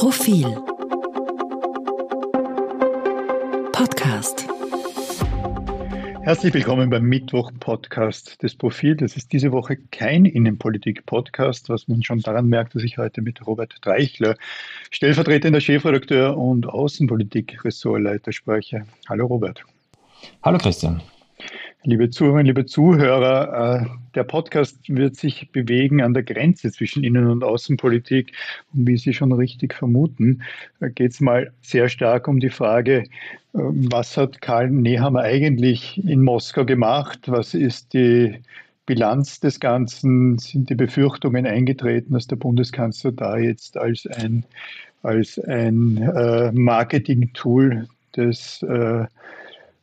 Profil Podcast Herzlich willkommen beim Mittwoch-Podcast des Profil. Das ist diese Woche kein Innenpolitik-Podcast, was man schon daran merkt, dass ich heute mit Robert Dreichler, stellvertretender Chefredakteur und Außenpolitik-Ressortleiter spreche. Hallo Robert. Hallo Christian. Liebe Zuhörerinnen, liebe Zuhörer, äh, der Podcast wird sich bewegen an der Grenze zwischen Innen- und Außenpolitik. Und wie Sie schon richtig vermuten, geht es mal sehr stark um die Frage, äh, was hat Karl Nehammer eigentlich in Moskau gemacht? Was ist die Bilanz des Ganzen? Sind die Befürchtungen eingetreten, dass der Bundeskanzler da jetzt als ein, als ein äh, Marketing-Tool des äh,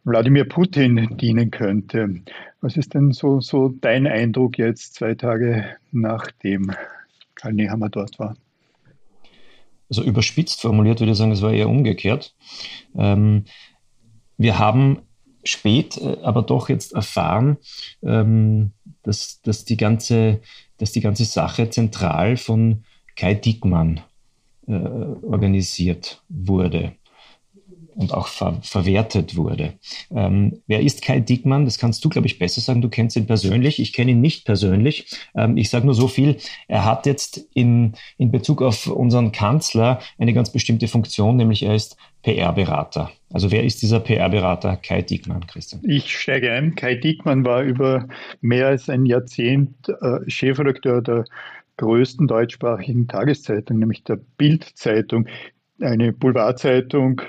Wladimir Putin dienen könnte. Was ist denn so, so dein Eindruck jetzt zwei Tage nachdem Karl Nehammer dort war? Also überspitzt formuliert würde ich sagen, es war eher umgekehrt. Ähm, wir haben spät äh, aber doch jetzt erfahren, ähm, dass, dass, die ganze, dass die ganze Sache zentral von Kai Dickmann äh, organisiert wurde und auch ver verwertet wurde. Ähm, wer ist Kai Dickmann? Das kannst du, glaube ich, besser sagen. Du kennst ihn persönlich. Ich kenne ihn nicht persönlich. Ähm, ich sage nur so viel. Er hat jetzt in, in Bezug auf unseren Kanzler eine ganz bestimmte Funktion, nämlich er ist PR-Berater. Also wer ist dieser PR-Berater Kai Diekmann, Christian? Ich steige ein. Kai Diekmann war über mehr als ein Jahrzehnt äh, Chefredakteur der größten deutschsprachigen Tageszeitung, nämlich der Bild-Zeitung, eine Boulevardzeitung,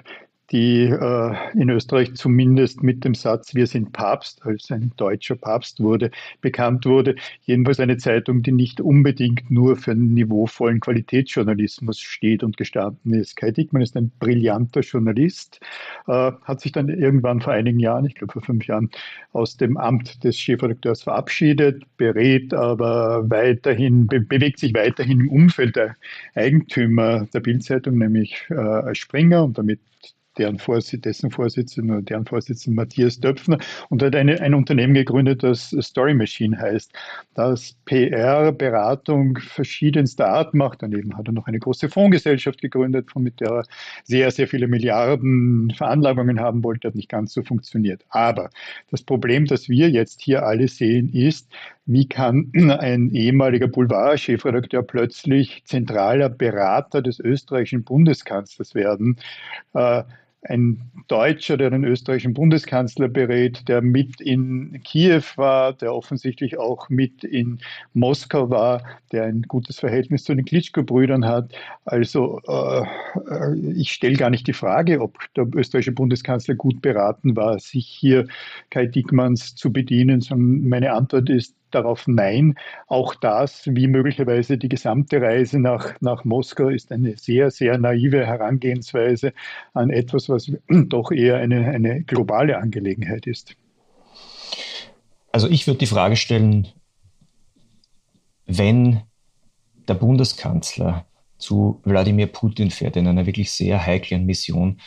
die äh, in Österreich zumindest mit dem Satz Wir sind Papst, als ein deutscher Papst wurde, bekannt wurde. Jedenfalls eine Zeitung, die nicht unbedingt nur für einen niveauvollen Qualitätsjournalismus steht und gestanden ist. Kai Dickmann ist ein brillanter Journalist, äh, hat sich dann irgendwann vor einigen Jahren, ich glaube vor fünf Jahren, aus dem Amt des Chefredakteurs verabschiedet, berät aber weiterhin, be bewegt sich weiterhin im Umfeld der Eigentümer der Bildzeitung, nämlich äh, Springer und damit deren Vorsitz, dessen Vorsitzenden oder deren Vorsitzenden Matthias Döpfner und hat eine, ein Unternehmen gegründet, das Story Machine heißt, das PR-Beratung verschiedenster Art macht. Daneben hat er noch eine große Fondsgesellschaft gegründet, mit der er sehr, sehr viele Milliarden Veranlagungen haben wollte, hat nicht ganz so funktioniert. Aber das Problem, das wir jetzt hier alle sehen, ist, wie kann ein ehemaliger Boulevard-Chefredakteur plötzlich zentraler Berater des österreichischen Bundeskanzlers werden? Äh, ein Deutscher, der den österreichischen Bundeskanzler berät, der mit in Kiew war, der offensichtlich auch mit in Moskau war, der ein gutes Verhältnis zu den Klitschko-Brüdern hat. Also äh, ich stelle gar nicht die Frage, ob der österreichische Bundeskanzler gut beraten war, sich hier Kai Dickmanns zu bedienen, sondern meine Antwort ist, darauf nein. Auch das, wie möglicherweise die gesamte Reise nach, nach Moskau, ist eine sehr, sehr naive Herangehensweise an etwas, was doch eher eine, eine globale Angelegenheit ist. Also ich würde die Frage stellen, wenn der Bundeskanzler zu Wladimir Putin fährt in einer wirklich sehr heiklen Mission,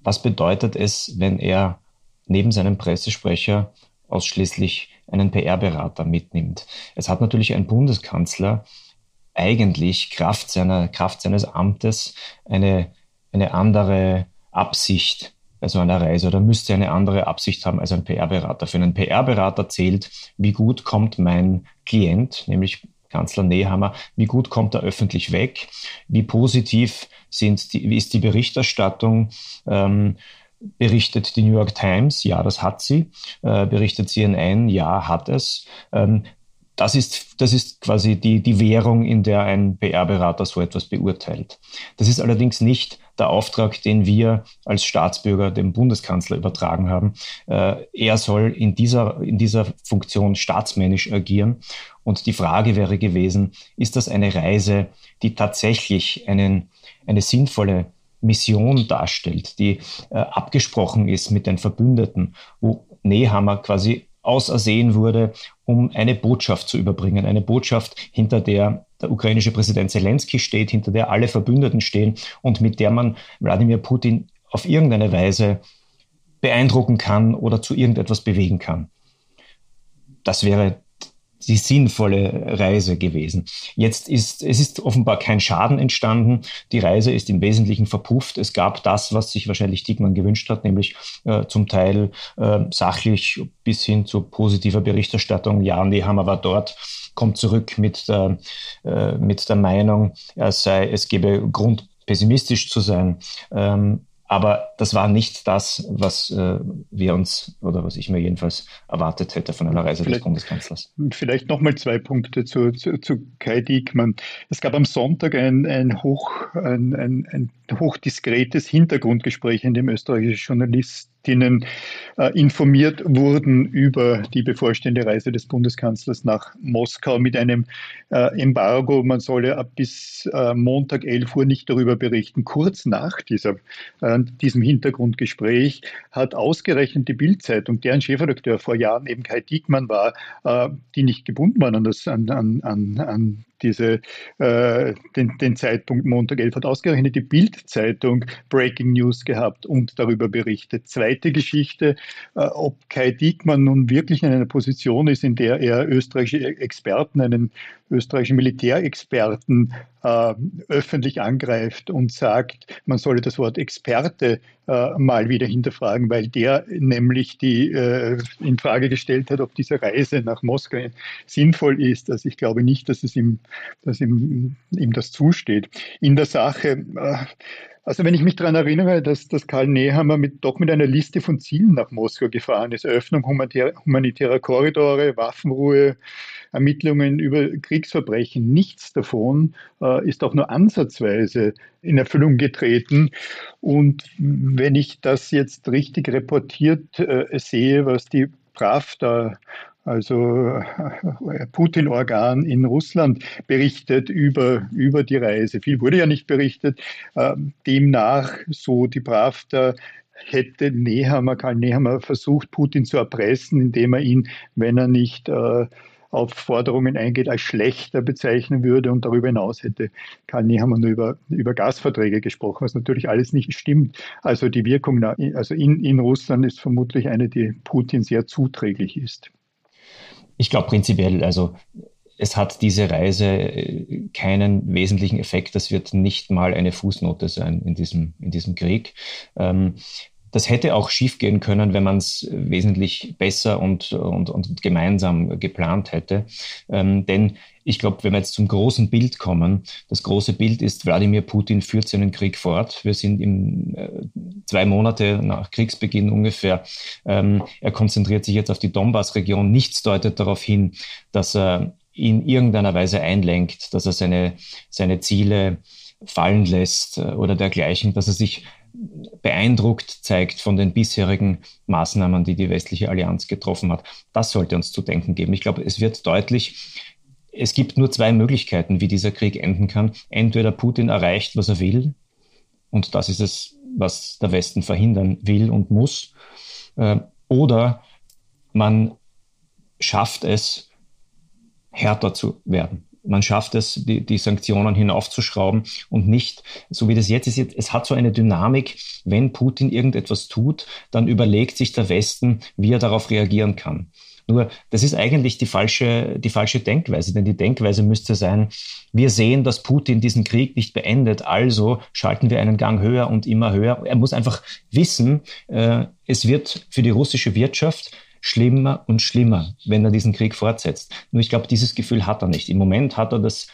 was bedeutet es, wenn er neben seinem Pressesprecher ausschließlich einen PR-Berater mitnimmt. Es hat natürlich ein Bundeskanzler eigentlich Kraft, seiner, Kraft seines Amtes eine, eine andere Absicht bei so einer Reise oder müsste eine andere Absicht haben als ein PR-Berater. Für einen PR-Berater zählt, wie gut kommt mein Klient, nämlich Kanzler Nehammer, wie gut kommt er öffentlich weg, wie positiv sind die, ist die Berichterstattung, ähm, Berichtet die New York Times? Ja, das hat sie. Äh, berichtet CNN? Ja, hat es. Ähm, das ist, das ist quasi die, die Währung, in der ein PR-Berater so etwas beurteilt. Das ist allerdings nicht der Auftrag, den wir als Staatsbürger dem Bundeskanzler übertragen haben. Äh, er soll in dieser, in dieser Funktion staatsmännisch agieren. Und die Frage wäre gewesen, ist das eine Reise, die tatsächlich einen, eine sinnvolle Mission darstellt, die äh, abgesprochen ist mit den Verbündeten, wo Nehammer quasi ausersehen wurde, um eine Botschaft zu überbringen. Eine Botschaft, hinter der der ukrainische Präsident Zelensky steht, hinter der alle Verbündeten stehen und mit der man Wladimir Putin auf irgendeine Weise beeindrucken kann oder zu irgendetwas bewegen kann. Das wäre die sinnvolle Reise gewesen. Jetzt ist, es ist offenbar kein Schaden entstanden. Die Reise ist im Wesentlichen verpufft. Es gab das, was sich wahrscheinlich Diekmann gewünscht hat, nämlich äh, zum Teil äh, sachlich bis hin zu positiver Berichterstattung. Ja, Nehammer war dort, kommt zurück mit der, äh, mit der Meinung, er sei, es gebe Grund, pessimistisch zu sein. Ähm, aber das war nicht das, was äh, wir uns oder was ich mir jedenfalls erwartet hätte von einer Reise vielleicht, des Bundeskanzlers. Vielleicht nochmal zwei Punkte zu, zu, zu, Kai Diekmann. Es gab am Sonntag ein, ein, hoch, ein, ein, ein hochdiskretes Hintergrundgespräch, in dem österreichische Journalisten Expertinnen äh, informiert wurden über die bevorstehende Reise des Bundeskanzlers nach Moskau mit einem äh, Embargo. Man solle ab bis äh, Montag 11 Uhr nicht darüber berichten. Kurz nach dieser, diesem Hintergrundgespräch hat ausgerechnet die Bildzeitung, deren Chefredakteur vor Jahren eben Kai Diekmann war, die nicht gebunden waren an, das, an, an, an diese, äh, den, den Zeitpunkt Montag 11 hat ausgerechnet die Bild-Zeitung Breaking News gehabt und darüber berichtet. Zweite Geschichte, äh, ob Kai Diekmann nun wirklich in einer Position ist, in der er österreichische Experten, einen österreichischen Militärexperten äh, öffentlich angreift und sagt, man solle das Wort Experte äh, mal wieder hinterfragen, weil der nämlich die äh, in Frage gestellt hat, ob diese Reise nach Moskau sinnvoll ist. Also ich glaube nicht, dass es ihm, dass ihm, ihm das zusteht. In der Sache äh, also wenn ich mich daran erinnere, dass, dass Karl Nehammer mit, doch mit einer Liste von Zielen nach Moskau gefahren ist, Eröffnung humanitärer, humanitärer Korridore, Waffenruhe, Ermittlungen über Kriegsverbrechen, nichts davon äh, ist auch nur ansatzweise in Erfüllung getreten. Und wenn ich das jetzt richtig reportiert äh, sehe, was die Pravda also äh, Putin-Organ in Russland berichtet über, über die Reise. Viel wurde ja nicht berichtet. Ähm, demnach, so die Pravda, hätte Nehammer, Karl Nehammer versucht, Putin zu erpressen, indem er ihn, wenn er nicht äh, auf Forderungen eingeht, als schlechter bezeichnen würde. Und darüber hinaus hätte Karl Nehammer nur über, über Gasverträge gesprochen, was natürlich alles nicht stimmt. Also die Wirkung also in, in Russland ist vermutlich eine, die Putin sehr zuträglich ist. Ich glaube prinzipiell, also es hat diese Reise äh, keinen wesentlichen Effekt. Das wird nicht mal eine Fußnote sein in diesem, in diesem Krieg. Ähm, das hätte auch schiefgehen können, wenn man es wesentlich besser und, und, und gemeinsam geplant hätte. Ähm, denn ich glaube, wenn wir jetzt zum großen Bild kommen, das große Bild ist, Wladimir Putin führt seinen Krieg fort. Wir sind im, äh, zwei Monate nach Kriegsbeginn ungefähr. Ähm, er konzentriert sich jetzt auf die Donbass-Region. Nichts deutet darauf hin, dass er in irgendeiner Weise einlenkt, dass er seine, seine Ziele fallen lässt äh, oder dergleichen, dass er sich beeindruckt zeigt von den bisherigen Maßnahmen, die die westliche Allianz getroffen hat. Das sollte uns zu denken geben. Ich glaube, es wird deutlich, es gibt nur zwei Möglichkeiten, wie dieser Krieg enden kann. Entweder Putin erreicht, was er will, und das ist es, was der Westen verhindern will und muss, äh, oder man schafft es, härter zu werden man schafft es, die, die Sanktionen hinaufzuschrauben und nicht, so wie das jetzt ist, es hat so eine Dynamik, wenn Putin irgendetwas tut, dann überlegt sich der Westen, wie er darauf reagieren kann. Nur, das ist eigentlich die falsche, die falsche Denkweise, denn die Denkweise müsste sein, wir sehen, dass Putin diesen Krieg nicht beendet, also schalten wir einen Gang höher und immer höher. Er muss einfach wissen, äh, es wird für die russische Wirtschaft schlimmer und schlimmer, wenn er diesen Krieg fortsetzt. Nur ich glaube, dieses Gefühl hat er nicht. Im Moment hat er das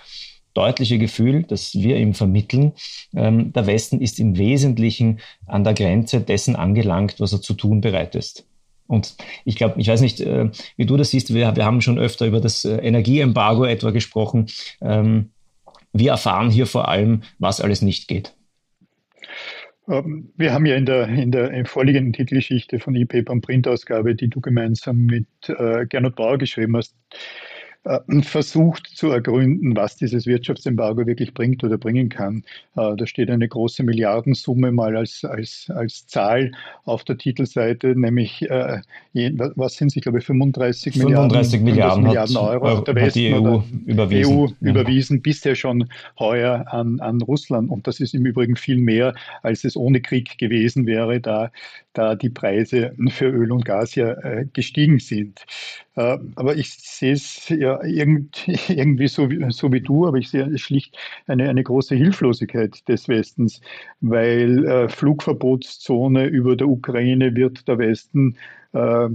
deutliche Gefühl, das wir ihm vermitteln, ähm, der Westen ist im Wesentlichen an der Grenze dessen angelangt, was er zu tun bereit ist. Und ich glaube, ich weiß nicht, äh, wie du das siehst, wir, wir haben schon öfter über das äh, Energieembargo etwa gesprochen. Ähm, wir erfahren hier vor allem, was alles nicht geht. Ähm, wir haben ja in der, in der vorliegenden Titelgeschichte von E-Paper und Printausgabe, die du gemeinsam mit äh, Gernot Bauer geschrieben hast, versucht zu ergründen, was dieses Wirtschaftsembargo wirklich bringt oder bringen kann. Äh, da steht eine große Milliardensumme mal als, als, als Zahl auf der Titelseite, nämlich, äh, was sind ich glaube, 35, 35 Milliarden, Milliarden, Euro, Euro der Westen die EU überwiesen. EU überwiesen, bisher schon heuer an, an Russland. Und das ist im Übrigen viel mehr, als es ohne Krieg gewesen wäre, da, da die Preise für Öl und Gas ja gestiegen sind. Äh, aber ich sehe es ja irgendwie so wie, so wie du, aber ich sehe schlicht eine, eine große Hilflosigkeit des Westens, weil äh, Flugverbotszone über der Ukraine wird der Westen äh,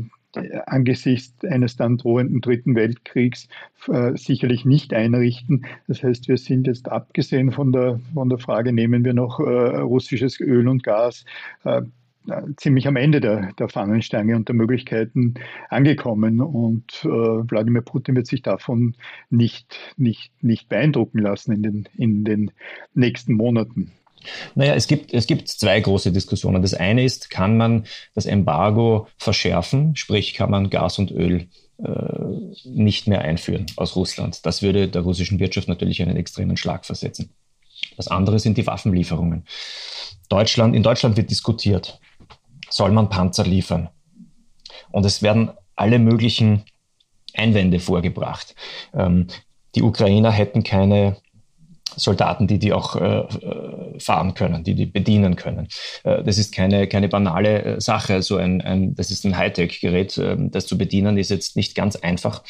angesichts eines dann drohenden Dritten Weltkriegs äh, sicherlich nicht einrichten. Das heißt, wir sind jetzt abgesehen von der, von der Frage, nehmen wir noch äh, russisches Öl und Gas, äh, ziemlich am Ende der, der Fahnenstange und der Möglichkeiten angekommen. Und äh, Wladimir Putin wird sich davon nicht, nicht, nicht beeindrucken lassen in den, in den nächsten Monaten. Naja, es gibt, es gibt zwei große Diskussionen. Das eine ist, kann man das Embargo verschärfen, sprich kann man Gas und Öl äh, nicht mehr einführen aus Russland. Das würde der russischen Wirtschaft natürlich einen extremen Schlag versetzen. Das andere sind die Waffenlieferungen. Deutschland, in Deutschland wird diskutiert, soll man Panzer liefern. Und es werden alle möglichen Einwände vorgebracht. Ähm, die Ukrainer hätten keine Soldaten, die die auch äh, äh, fahren können, die die bedienen können. Äh, das ist keine, keine banale äh, Sache. So ein, ein, das ist ein Hightech-Gerät. Äh, das zu bedienen ist jetzt nicht ganz einfach.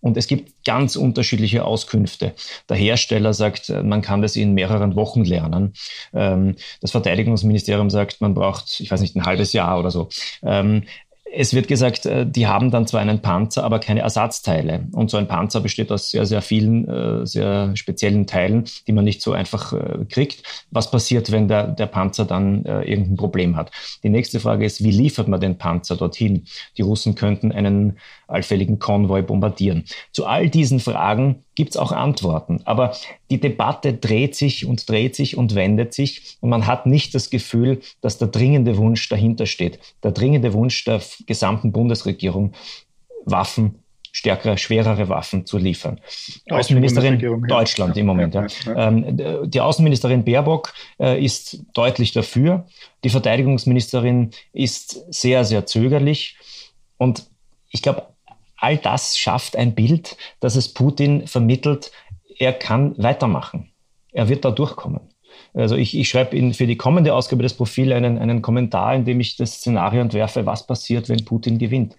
Und es gibt ganz unterschiedliche Auskünfte. Der Hersteller sagt, äh, man kann das in mehreren Wochen lernen. Ähm, das Verteidigungsministerium sagt, man braucht, ich weiß nicht, ein halbes Jahr oder so. Ähm, es wird gesagt, äh, die haben dann zwar einen Panzer, aber keine Ersatzteile. Und so ein Panzer besteht aus sehr, sehr vielen, äh, sehr speziellen Teilen, die man nicht so einfach äh, kriegt. Was passiert, wenn der, der Panzer dann irgendein Problem hat? Die nächste Frage ist, wie liefert man den Panzer dorthin? Die Russen könnten einen allfälligen Konvoi bombardieren. Zu all diesen Fragen gibt es auch Antworten. Aber die Debatte dreht sich und dreht sich und wendet sich und man hat nicht das Gefühl, dass der dringende Wunsch dahinter steht. Der dringende Wunsch der gesamten Bundesregierung, Waffen stärkere, schwerere Waffen zu liefern. Außenministerin ja. Deutschland im Moment. Ja, ja. Ähm, die Außenministerin Baerbock äh, ist deutlich dafür. Die Verteidigungsministerin ist sehr, sehr zögerlich. Und ich glaube, all das schafft ein Bild, dass es Putin vermittelt, er kann weitermachen. Er wird da durchkommen. Also ich, ich schreibe für die kommende Ausgabe des Profils einen, einen Kommentar, in dem ich das Szenario entwerfe, was passiert, wenn Putin gewinnt.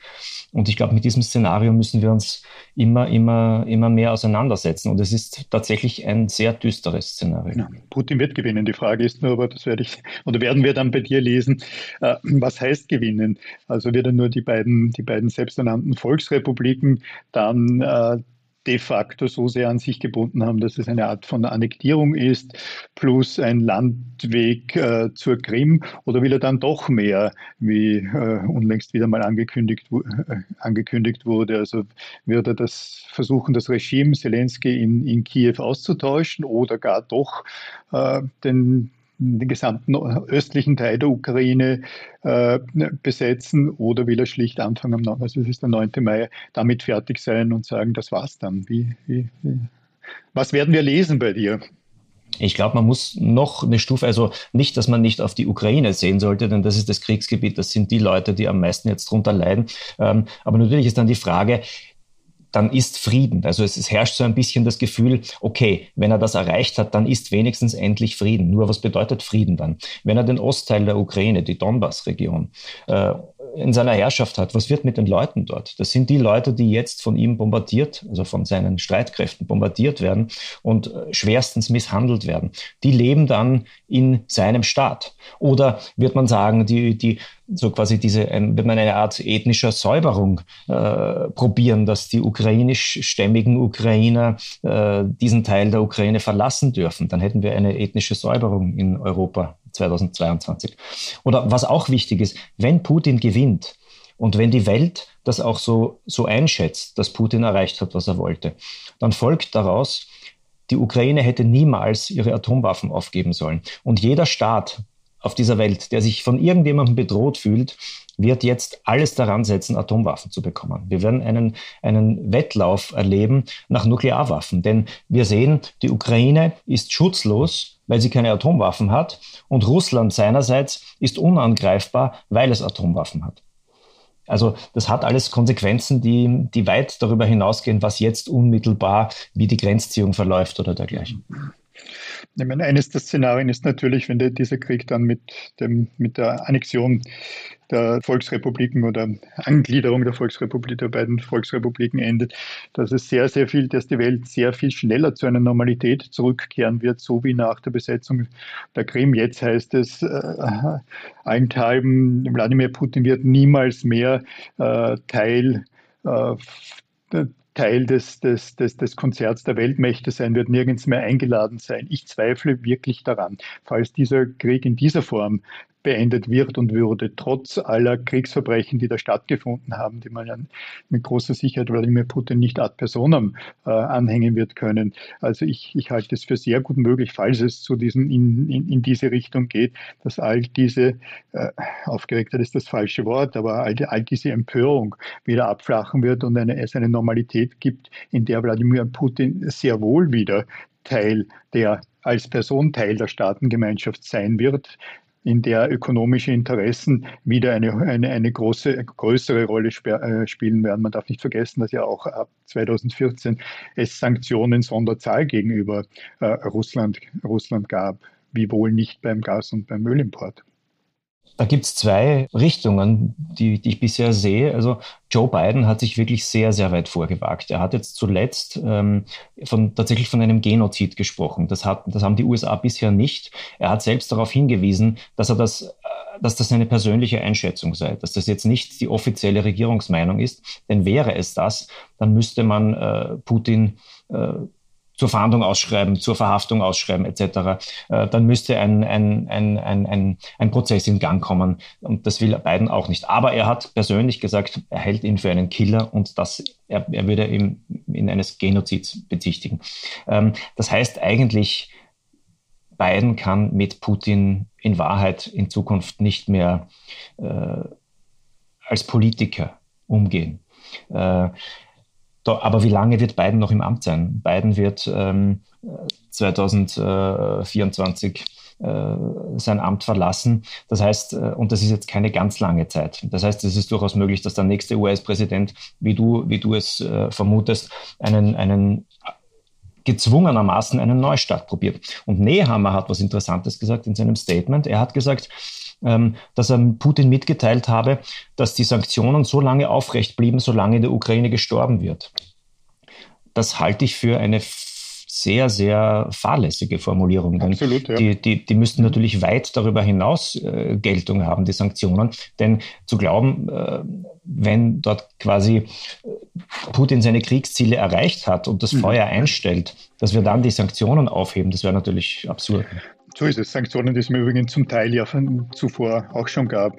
Und ich glaube, mit diesem Szenario müssen wir uns immer, immer, immer mehr auseinandersetzen. Und es ist tatsächlich ein sehr düsteres Szenario. Ja, Putin wird gewinnen. Die Frage ist nur, aber das werde ich, oder werden wir dann bei dir lesen, äh, was heißt gewinnen? Also wird er nur die beiden, die beiden selbsternannten Volksrepubliken dann äh, de facto so sehr an sich gebunden haben, dass es eine Art von Annektierung ist, plus ein Landweg äh, zur Krim, oder will er dann doch mehr, wie äh, unlängst wieder mal angekündigt, äh, angekündigt wurde? Also wird er das versuchen, das Regime Zelensky in, in Kiew auszutauschen oder gar doch äh, den den gesamten östlichen Teil der Ukraine äh, besetzen oder will er schlicht anfangen, also es ist der 9. Mai, damit fertig sein und sagen, das war's dann. Wie, wie, wie. Was werden wir lesen bei dir? Ich glaube, man muss noch eine Stufe, also nicht, dass man nicht auf die Ukraine sehen sollte, denn das ist das Kriegsgebiet, das sind die Leute, die am meisten jetzt drunter leiden. Ähm, aber natürlich ist dann die Frage, dann ist Frieden. Also es, es, herrscht so ein bisschen das Gefühl, okay, wenn er das erreicht hat, dann ist wenigstens endlich Frieden. Nur was bedeutet Frieden dann? Wenn er den Ostteil der Ukraine, die Donbass-Region, äh, in seiner Herrschaft hat, was wird mit den Leuten dort? Das sind die Leute, die jetzt von ihm bombardiert, also von seinen Streitkräften bombardiert werden und äh, schwerstens misshandelt werden. Die leben dann in seinem Staat. Oder wird man sagen, die, die so quasi diese, ähm, wird man eine Art ethnischer Säuberung äh, probieren, dass die ukrainischstämmigen Ukrainer äh, diesen Teil der Ukraine verlassen dürfen. Dann hätten wir eine ethnische Säuberung in Europa 2022. Oder was auch wichtig ist, wenn Putin gewinnt und wenn die Welt das auch so, so einschätzt, dass Putin erreicht hat, was er wollte, dann folgt daraus, die Ukraine hätte niemals ihre Atomwaffen aufgeben sollen. Und jeder Staat, auf dieser Welt, der sich von irgendjemandem bedroht fühlt, wird jetzt alles daran setzen, Atomwaffen zu bekommen. Wir werden einen, einen Wettlauf erleben nach Nuklearwaffen, denn wir sehen, die Ukraine ist schutzlos, weil sie keine Atomwaffen hat und Russland seinerseits ist unangreifbar, weil es Atomwaffen hat. Also das hat alles Konsequenzen, die, die weit darüber hinausgehen, was jetzt unmittelbar wie die Grenzziehung verläuft oder dergleichen. Ich meine, eines der Szenarien ist natürlich, wenn der, dieser Krieg dann mit, dem, mit der Annexion der Volksrepubliken oder Angliederung der Volksrepublik, der beiden Volksrepubliken endet, dass es sehr, sehr viel, dass die Welt sehr viel schneller zu einer Normalität zurückkehren wird, so wie nach der Besetzung der Krim. Jetzt heißt es äh, allenthalben, Wladimir Putin wird niemals mehr äh, Teil äh, Teil des, des, des, des Konzerts der Weltmächte sein, wird nirgends mehr eingeladen sein. Ich zweifle wirklich daran, falls dieser Krieg in dieser Form beendet wird und würde, trotz aller Kriegsverbrechen, die da stattgefunden haben, die man ja mit großer Sicherheit Wladimir Putin nicht ad personam äh, anhängen wird können. Also ich, ich halte es für sehr gut möglich, falls es zu diesen in, in, in diese Richtung geht, dass all diese, äh, Aufgeregtheit ist das falsche Wort, aber all, all diese Empörung wieder abflachen wird und eine, es eine Normalität gibt, in der Wladimir Putin sehr wohl wieder Teil der als Person Teil der Staatengemeinschaft sein wird, in der ökonomische Interessen wieder eine, eine, eine große, größere Rolle äh, spielen werden. Man darf nicht vergessen, dass ja auch ab 2014 es Sanktionen Sonderzahl gegenüber äh, Russland, Russland gab, wiewohl nicht beim Gas- und beim Ölimport. Da gibt es zwei Richtungen, die, die, ich bisher sehe. Also Joe Biden hat sich wirklich sehr, sehr weit vorgewagt. Er hat jetzt zuletzt ähm, von, tatsächlich von einem Genozid gesprochen. Das, hat, das haben die USA bisher nicht. Er hat selbst darauf hingewiesen, dass er das, äh, dass das eine persönliche Einschätzung sei, dass das jetzt nicht die offizielle Regierungsmeinung ist. Denn wäre es das, dann müsste man äh, Putin äh, zur Fahndung ausschreiben, zur Verhaftung ausschreiben etc., äh, dann müsste ein, ein, ein, ein, ein, ein Prozess in Gang kommen. Und das will Biden auch nicht. Aber er hat persönlich gesagt, er hält ihn für einen Killer und das, er, er würde ihn in eines Genozids bezichtigen. Ähm, das heißt eigentlich, Biden kann mit Putin in Wahrheit in Zukunft nicht mehr äh, als Politiker umgehen. Äh, aber wie lange wird Biden noch im Amt sein? Biden wird ähm, 2024 äh, sein Amt verlassen. Das heißt, äh, und das ist jetzt keine ganz lange Zeit. Das heißt, es ist durchaus möglich, dass der nächste US-Präsident, wie du, wie du es äh, vermutest, einen, einen gezwungenermaßen einen Neustart probiert. Und Nehammer hat was Interessantes gesagt in seinem Statement. Er hat gesagt, dass er Putin mitgeteilt habe, dass die Sanktionen so lange aufrecht blieben, solange in der Ukraine gestorben wird. Das halte ich für eine sehr, sehr fahrlässige Formulierung. Absolut, ja. die, die, die müssten natürlich weit darüber hinaus äh, Geltung haben, die Sanktionen. Denn zu glauben, äh, wenn dort quasi äh, Putin seine Kriegsziele erreicht hat und das mhm. Feuer einstellt, dass wir dann die Sanktionen aufheben, das wäre natürlich absurd. So ist es. Sanktionen, die es mir übrigens zum Teil ja zuvor auch schon gab.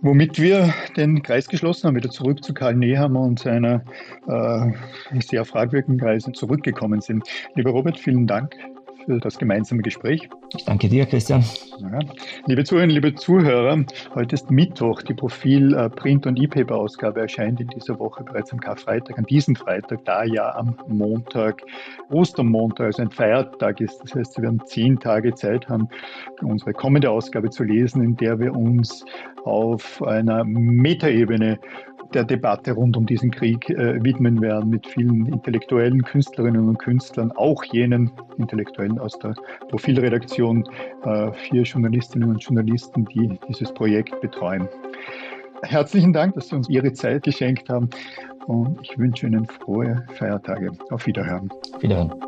Womit wir den Kreis geschlossen haben, wieder zurück zu Karl Nehammer und seiner äh, sehr fragwürdigen Kreise zurückgekommen sind. Lieber Robert, vielen Dank für das gemeinsame Gespräch. Ich danke dir, Christian. Ja. Liebe Zuhörerinnen, liebe Zuhörer, heute ist Mittwoch. Die Profil äh, Print- und E-Paper-Ausgabe erscheint in dieser Woche bereits am Karfreitag, an diesem Freitag, da ja am Montag Ostermontag, also ein Feiertag ist. Das heißt, wir werden zehn Tage Zeit haben, unsere kommende Ausgabe zu lesen, in der wir uns auf einer Metaebene der Debatte rund um diesen Krieg äh, widmen werden, mit vielen intellektuellen Künstlerinnen und Künstlern, auch jenen Intellektuellen aus der Profilredaktion, äh, vier Journalistinnen und Journalisten, die dieses Projekt betreuen. Herzlichen Dank, dass Sie uns Ihre Zeit geschenkt haben und ich wünsche Ihnen frohe Feiertage. Auf Wiederhören. Wiederhören.